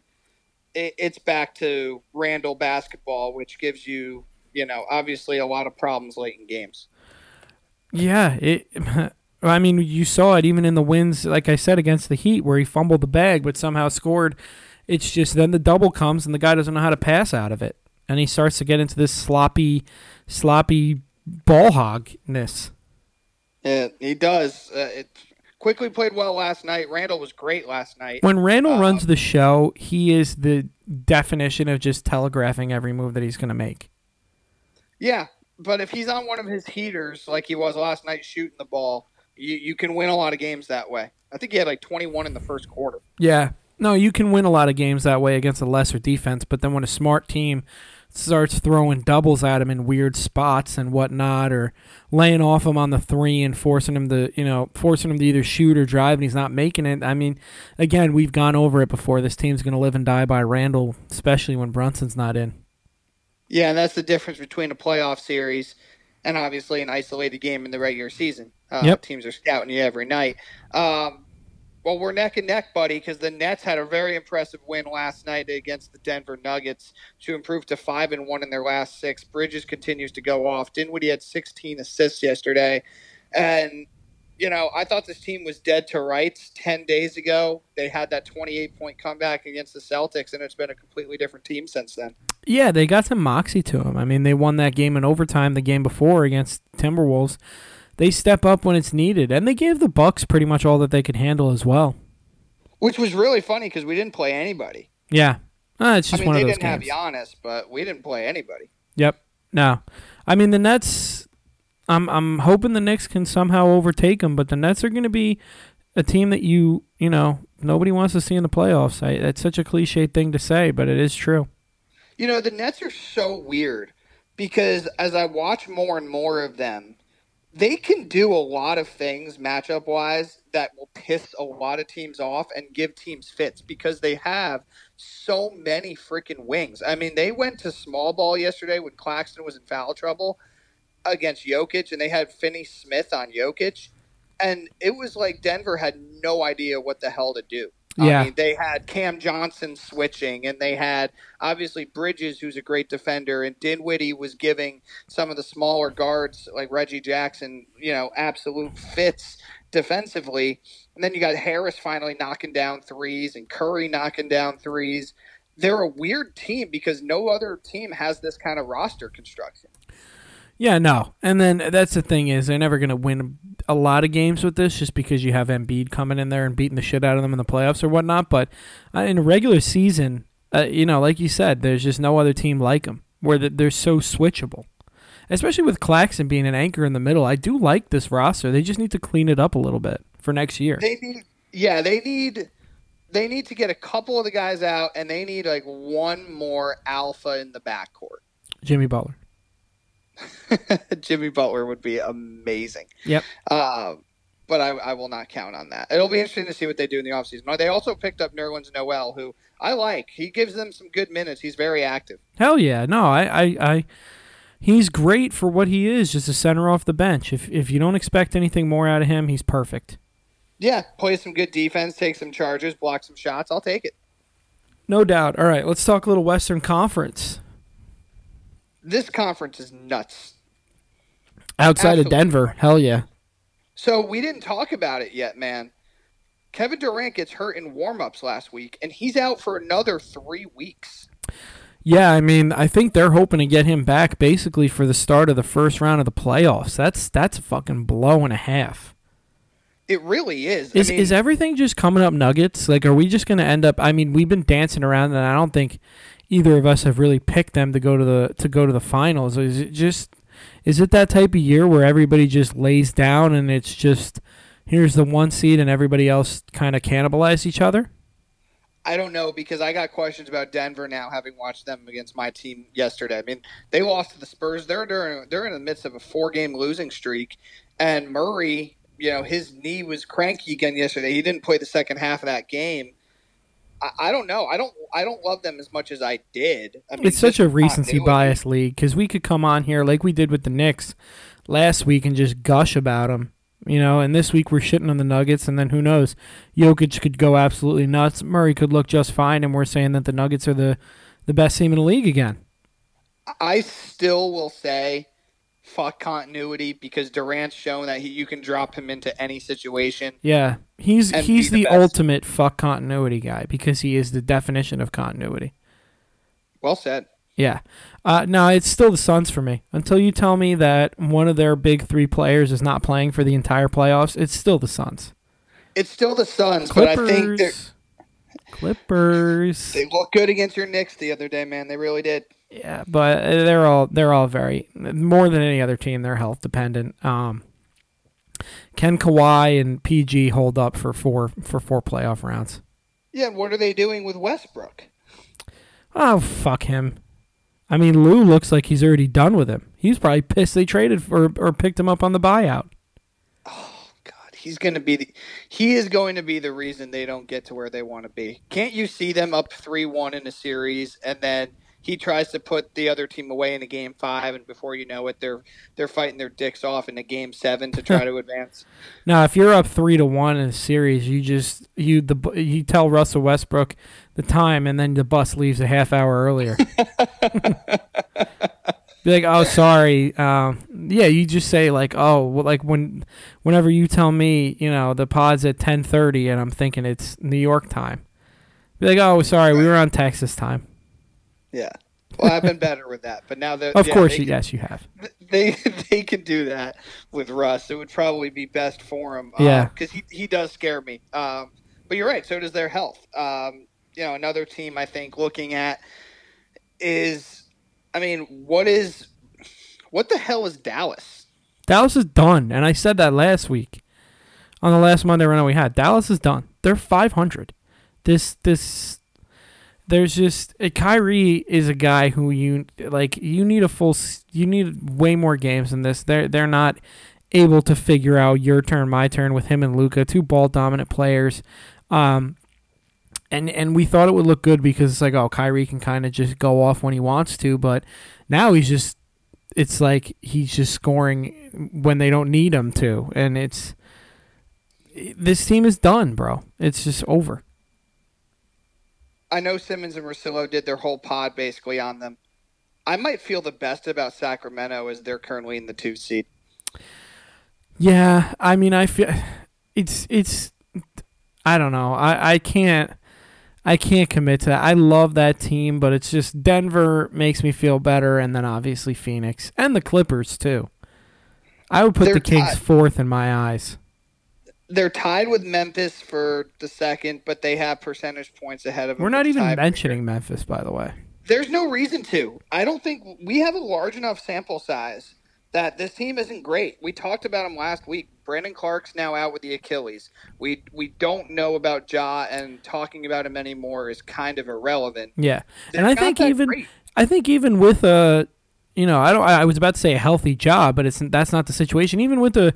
it, it's back to Randle basketball, which gives you, you know, obviously a lot of problems late in games. Yeah, it. (laughs) I mean, you saw it even in the wins, like I said, against the Heat, where he fumbled the bag but somehow scored. It's just then the double comes and the guy doesn't know how to pass out of it, and he starts to get into this sloppy, sloppy ball hogness. Yeah, he does. Uh, it Quickley played well last night. Randle was great last night. When Randle Uh, runs the show, he is the definition of just telegraphing every move that he's going to make. Yeah, but if he's on one of his heaters like he was last night shooting the ball, you, you can win a lot of games that way. I think he had like 21 in the first quarter. Yeah. No, you can win a lot of games that way against a lesser defense, but then when a smart team starts throwing doubles at him in weird spots and whatnot, or laying off him on the three and forcing him to, you know, forcing him to either shoot or drive and he's not making it. I mean, again, we've gone over it before. This team's going to live and die by Randle, especially when Brunson's not in. Yeah, and that's the difference between a playoff series and obviously an isolated game in the regular season. Uh, Yep. Teams are scouting you every night. Um, well, we're neck and neck, buddy, because the Nets had a very impressive win last night against the Denver Nuggets to improve to five and one in their last six. Bridges continues to go off. Dinwiddie had 16 assists yesterday, and you know I thought this team was dead to rights 10 days ago. They had that 28 point comeback against the Celtics, and it's been a completely different team since then. Yeah, they got some moxie to them. I mean, they won that game in overtime the game before against Timberwolves. They step up when it's needed, and they gave the Bucks pretty much all that they could handle as well. Which was really funny because we didn't play anybody. Yeah, uh, it's I just mean, one they of those didn't games. have Giannis, but we didn't play anybody. Yep. No, I mean the Nets. I'm I'm hoping the Knicks can somehow overtake them, but the Nets are going to be a team that you you know nobody wants to see in the playoffs. I, that's such a cliche thing to say, but it is true. You know, the Nets are so weird because as I watch more and more of them, they can do a lot of things matchup wise that will piss a lot of teams off and give teams fits because they have so many freaking wings. I mean, they went to small ball yesterday when Claxton was in foul trouble against Jokic and they had Finney Smith on Jokic. And it was like Denver had no idea what the hell to do. Yeah. I mean, they had Cam Johnson switching, and they had obviously Bridges, who's a great defender, and Dinwiddie was giving some of the smaller guards like Reggie Jackson, you know, absolute fits defensively. And then you got Harris finally knocking down threes, and Curry knocking down threes. They're a weird team because no other team has this kind of roster construction. Yeah, no. And then that's the thing is they're never going to win a lot of games with this just because you have Embiid coming in there and beating the shit out of them in the playoffs or whatnot. But uh, in a regular season, uh, you know, like you said, there's just no other team like them where they're so switchable. Especially with Claxton being an anchor in the middle, I do like this roster. They just need to clean it up a little bit for next year. They need, yeah, they need, they need to get a couple of the guys out, and they need like one more alpha in the backcourt. Jimmy Butler. (laughs) Jimmy Butler would be amazing. Yep. Uh, but I, I will not count on that. It'll be interesting to see what they do in the offseason. They also picked up Nerlens Noel, who I like. He gives them some good minutes. He's very active. Hell yeah. No, I, I, I he's great for what he is, just a center off the bench. If if you don't expect anything more out of him, he's perfect. Yeah, play some good defense, take some charges, block some shots. I'll take it. No doubt. All right, let's talk a little Western Conference. This conference is nuts. Outside of Denver, hell yeah. So we didn't talk about it yet, man. Kevin Durant gets hurt in warm-ups last week, and he's out for another three weeks. Yeah, I mean, I think they're hoping to get him back basically for the start of the first round of the playoffs. That's that's a fucking blow and a half. It really is. Is I mean, is everything just coming up nuggets? Like, are we just going to end up? I mean, we've been dancing around, and I don't think either of us have really picked them to go to the to go to the finals. Is it just is it that type of year where everybody just lays down and it's just here's the one seed and everybody else kind of cannibalize each other? I don't know because I got questions about Denver now, having watched them against my team yesterday. I mean, they lost to the Spurs. They're during, they're in the midst of a four-game losing streak, and Murray, you know, his knee was cranky again yesterday. He didn't play the second half of that game. I, I don't know. I don't. I don't love them as much as I did. I mean, It's such a recency bias league because we could come on here like we did with the Knicks last week and just gush about them, you know. And this week we're shitting on the Nuggets, and then who knows? Jokic could go absolutely nuts. Murray could look just fine, and we're saying that the Nuggets are the the best team in the league again. I still will say fuck continuity because Durant's shown that he, you can drop him into any situation. Yeah, he's he's the the, ultimate fuck continuity guy because he is the definition of continuity. Well said. Yeah. Uh, no, it's still the Suns for me. Until you tell me that one of their big three players is not playing for the entire playoffs, it's still the Suns. It's still the Suns, but I think they're- Clippers. Clippers. they looked good against your Knicks the other day, man. They really did. Yeah, but they're all they're all very more than any other team. They're health dependent. Um, can Kawhi and PG hold up for four for four playoff rounds? Yeah, what are they doing with Westbrook? Oh fuck him. I mean, Lou looks like he's already done with him. He's probably pissed they traded for or picked him up on the buyout. Oh god, he's to be the he is going to be the reason they don't get to where they want to be. Can't you see them up 3-1 in a series and then he tries to put the other team away in a game five, and before you know it, they're they're fighting their dicks off in a game seven to try (laughs) to advance. Now, if you're up three to one in a series, you just you the you tell Russell Westbrook the time, and then the bus leaves a half hour earlier. (laughs) (laughs) Be like, oh, sorry. Um, yeah, you just say like, oh, well, like when, whenever you tell me, you know, the pod's at ten thirty, and I'm thinking it's New York time. Be like, oh, sorry, we were on Texas time. Yeah. Well, I've been better with that, but now that Of yeah, course, can- yes, you have. they (laughs) they can do that with Russ. It would probably be best for him. Yeah. because he he does scare me. Um, but you're right. So does their health. Um, you know, another team I think looking at is, I mean, what is, what the hell is Dallas? Dallas is done, and I said that last week on the last Monday run we had. Dallas is done. They're 500. This this there's just uh, Kyrie is a guy who you like. You need a full. You need way more games than this. They're they're not able to figure out your turn, my turn with him and Luka, two ball dominant players. Um, and and we thought it would look good because it's like oh Kyrie can kind of just go off when he wants to, but now he's just it's like he's just scoring when they don't need him to, and it's this team is done, bro. It's just over. I know Simmons and Russillo did their whole pod basically on them. I might feel the best about Sacramento as they're currently in the two seed. Yeah, I mean, I feel it's it's I don't know. I I can't I can't commit to that. I love that team, but it's just Denver makes me feel better, and then obviously Phoenix and the Clippers too. I would put They're the Kings tied. fourth in my eyes. They're tied with Memphis for the second, but they have percentage points ahead of them. We're not even mentioning Memphis, by the way. There's no reason to. I don't think we have a large enough sample size that this team isn't great. We talked about him last week. Brandon Clarke's now out with the Achilles. We we don't know about Ja, and talking about him anymore is kind of irrelevant. Yeah, They're and I think even great. I think even with a, you know, I don't. I was about to say a healthy job, but it's that's not the situation. Even with a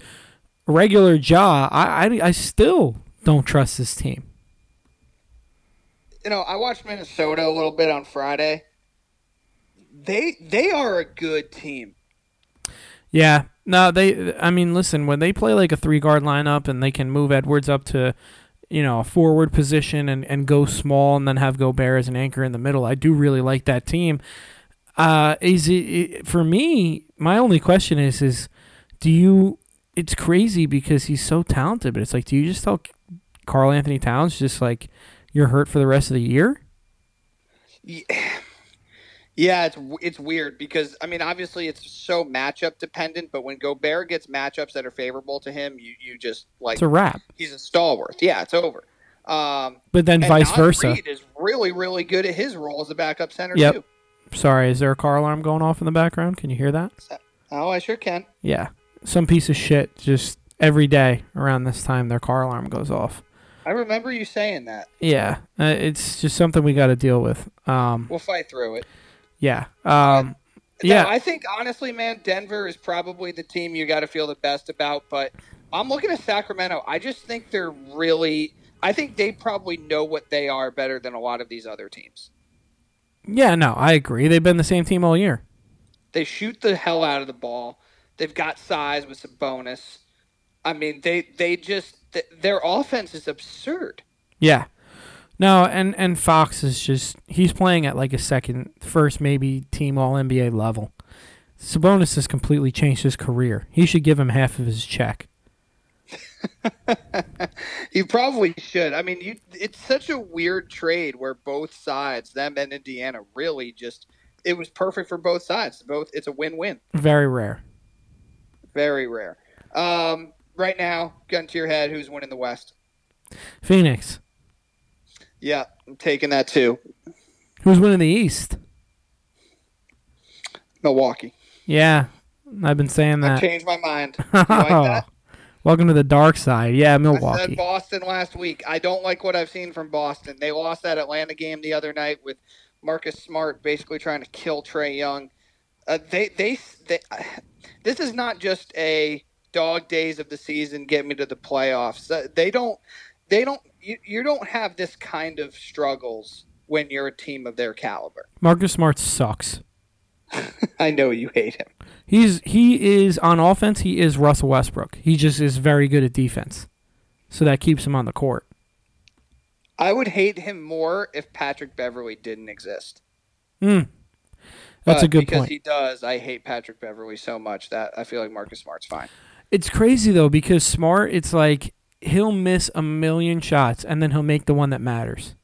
regular job, I, I I still don't trust this team. you know, I watched Minnesota a little bit on Friday. They they are a good team. Yeah, no, they. I mean, listen, when they play like a three guard lineup and they can move Edwards up to, you know, a forward position and and go small and then have Gobert as an anchor in the middle, I do really like that team. Uh, is it, it for me? My only question is is, do you? It's crazy because he's so talented, but it's like, do you just tell Karl-Anthony Towns just like you're hurt for the rest of the year? Ye- (sighs) Yeah, it's it's weird because I mean, obviously, it's so matchup dependent. But when Gobert gets matchups that are favorable to him, you you just like It's a wrap. he's a stalwart. Yeah, it's over. Um, But then vice Naz versa. Reid is really really good at his role as a backup center Yep. too. Sorry, is there a car alarm going off in the background? Can you hear that? Oh, I sure can. Yeah. Some piece of shit just every day around this time their car alarm goes off. I remember you saying that. Yeah. Uh, it's just something we got to deal with. Um We'll fight through it. yeah. Um yeah. I think honestly, man, Denver is probably the team you got to feel the best about. But I'm looking at Sacramento. I just think they're really. I think they probably know what they are better than a lot of these other teams. yeah, no, I agree. They've been the same team all year. They shoot the hell out of the ball. They've got size with Sabonis. I mean, they they just th- their offense is absurd. Yeah. No, and and Fox is just he's playing at like a second, first maybe team all NBA level. Sabonis has completely changed his career. He should give him half of his check. (laughs) You probably should. I mean, you, it's such a weird trade where both sides, them and Indiana, really just it was perfect for both sides. Both it's a win-win. Very rare. Very rare. Um, right now, gun to your head, who's winning the West? Phoenix. Yeah, I'm taking that too. Who's winning the East? Milwaukee. Yeah. I've been saying that. changed my mind. (laughs) Like that? Welcome to the dark side. Yeah, I said Milwaukee. Boston last week. I don't like what I've seen from Boston. They lost that Atlanta game the other night with Marcus Smart basically trying to kill Trae Young. Uh, they, they, they, this is not just a dog days of the season get me to the playoffs. They don't, they don't, you, you don't have this kind of struggles when you're a team of their caliber. Marcus Smart sucks. (laughs) I know you hate him. He's he is on offense. He is Russell Westbrook. He just is very good at defense, so that keeps him on the court. I would hate him more if Patrick Beverley didn't exist. Hmm. That's But a good because point. Because he does. I hate Patrick Beverley so much that I feel like Marcus Smart's fine. It's crazy though because Smart, it's like he'll miss a million shots and then he'll make the one that matters.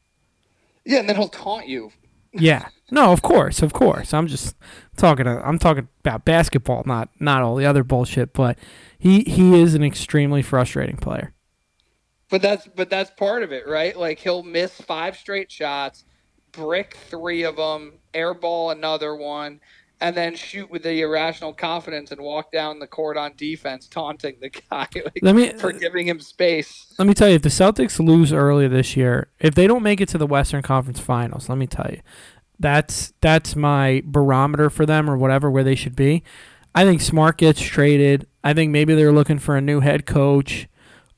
Yeah, and then he'll taunt you. (laughs) Yeah. No, of course, of course. I'm just talking. Uh, I'm talking about basketball, not not all the other bullshit. But he he is an extremely frustrating player. But that's but that's part of it, right? Like he'll miss five straight shots, brick three of them, airball another one, and then shoot with the irrational confidence and walk down the court on defense, taunting the guy (laughs) like, Let me for uh, giving him space. let me tell you, if the Celtics lose early this year, if they don't make it to the Western Conference Finals, let me tell you, that's that's my barometer for them or whatever where they should be. I think Smart gets traded. I think maybe they're looking for a new head coach.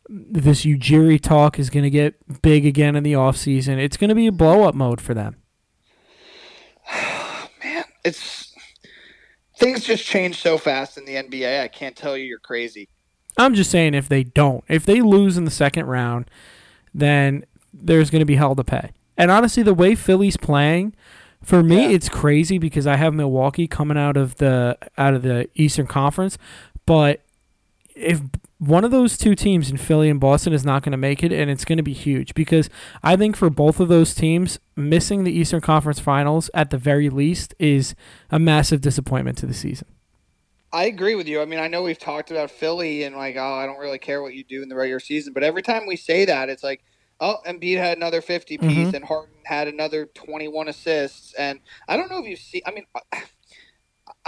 This Ujiri talk is going to get big again in the offseason. It's going to be a blow up mode for them. (sighs) Man, it's things just change so fast in the NBA. I can't tell you you're crazy. I'm just saying if they don't, if they lose in the second round, then there's going to be hell to pay. And honestly, the way Philly's playing, for me, Yeah. it's crazy because I have Milwaukee coming out of the out of the Eastern Conference, but if one of those two teams in Philly and Boston is not going to make it, and it's going to be huge because I think for both of those teams, missing the Eastern Conference Finals at the very least is a massive disappointment to the season. I agree with you. I mean, I know we've talked about Philly and like, oh, I don't really care what you do in the regular season, but every time we say that, it's like, oh, Embiid had another 50 piece Mhm. and Harden had another 21 assists. And I don't know if you see, I mean,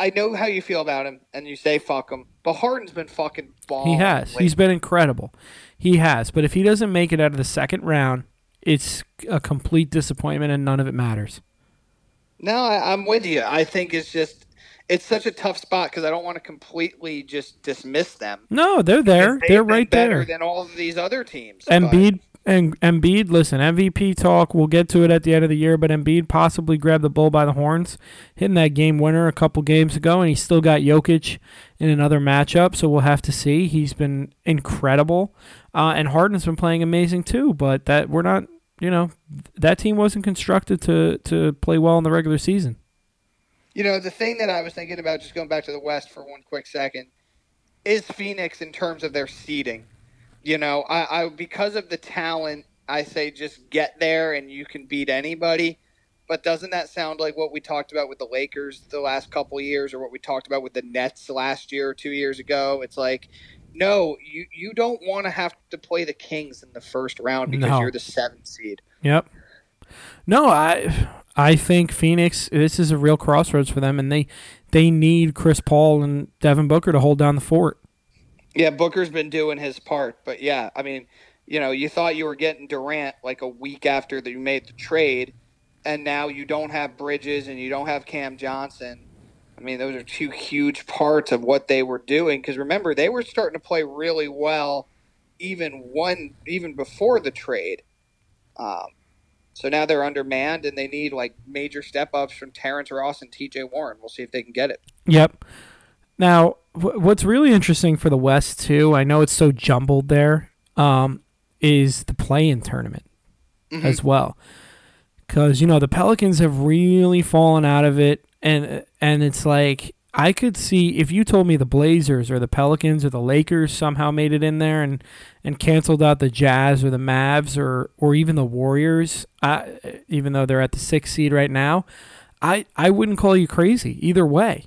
I know how you feel about him and you say fuck him, but Harden's been fucking balling. He has. He's been incredible. He has. But if he doesn't make it out of the second round, it's a complete disappointment and none of it matters. No, I, I'm with you. I think it's just, it's such a tough spot because I don't want to completely just dismiss them. No, they're there. They're right better there. than all of these other teams. Embiid and Embiid, listen, MVP talk, we'll get to it at the end of the year, but Embiid possibly grabbed the bull by the horns, hitting that game winner a couple games ago, and he still got Jokic in another matchup, so we'll have to see. He's been incredible. Uh, and Harden's been playing amazing too, but that we're not you know, that team wasn't constructed to to play well in the regular season. You know, the thing that I was thinking about, just going back to the West for one quick second, is Phoenix in terms of their seeding. You know, I, I because of the talent, I say just get there and you can beat anybody. But doesn't that sound like what we talked about with the Lakers the last couple of years, or what we talked about with the Nets last year or two years ago? It's like, no, you you don't want to have to play the Kings in the first round because No. you're the seventh seed. Yep. No, I I think Phoenix this is a real crossroads for them and they they need Chris Paul and Devin Booker to hold down the fort. Yeah, Booker's been doing his part, but yeah, I mean, you know, you thought you were getting Durant like a week after that you made the trade, and now you don't have Bridges and you don't have Cam Johnson. I mean, those are two huge parts of what they were doing. Because remember, they were starting to play really well, even one even before the trade. Um, so now they're undermanned, and they need like major step ups from Terrence Ross and T.J. Warren. We'll see if they can get it. Yep. Now, wh- what's really interesting for the West too, I know it's so jumbled there, um, is the play-in tournament Mhm. as well. Because you know the Pelicans have really fallen out of it, and and it's like I could see if you told me the Blazers or the Pelicans or the Lakers somehow made it in there and and canceled out the Jazz or the Mavs or or even the Warriors, I, even though they're at the sixth seed right now, I I wouldn't call you crazy either way.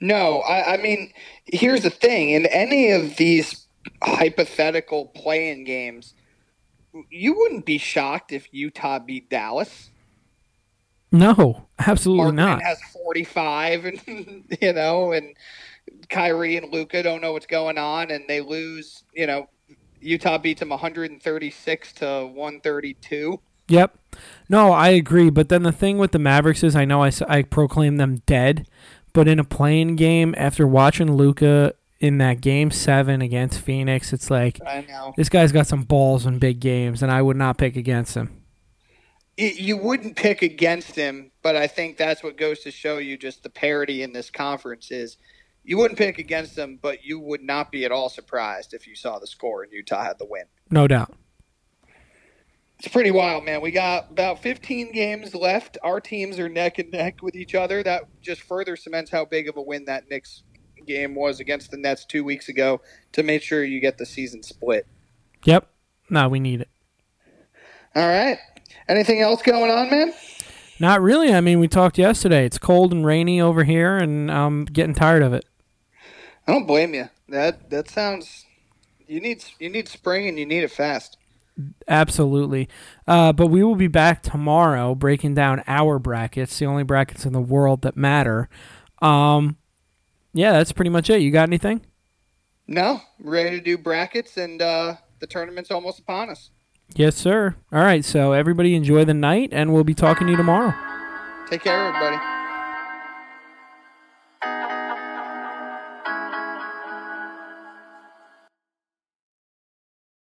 No, I, I mean, here's the thing: in any of these hypothetical play-in games, you wouldn't be shocked if Utah beat Dallas. No, absolutely Markkanen not. has 45, and (laughs) you know, and Kyrie and Luka don't know what's going on, and they lose. You know, Utah beats them 136 to 132. Yep. No, I agree. But then the thing with the Mavericks is, I know I proclaim them dead, but in a play-in game, after watching Luka in that game seven against Phoenix, it's like I know. this guy's got some balls in big games, and I would not pick against him. it, you wouldn't pick against him, but I think that's what goes to show you just the parity in this conference is you wouldn't pick against them, but you would not be at all surprised if you saw the score and Utah had the win. No doubt. It's pretty wild, man. We got about 15 games left. Our teams are neck and neck with each other. That just further cements how big of a win that Knicks game was against the Nets two weeks ago to make sure you get the season split. Yep. No, we need it. All right. Anything else going on, man? Not really. I mean, we talked yesterday. It's cold and rainy over here, and I'm getting tired of it. I don't blame you. That that sounds. You need you need spring and you need it fast. Absolutely. Uh, but we will be back tomorrow breaking down our brackets, the only brackets in the world that matter. Um, yeah, that's pretty much it. You got anything? No, ready to do brackets, and uh, the tournament's almost upon us. Yes, sir. All right. So everybody enjoy the night, and we'll be talking to you tomorrow. Take care, everybody.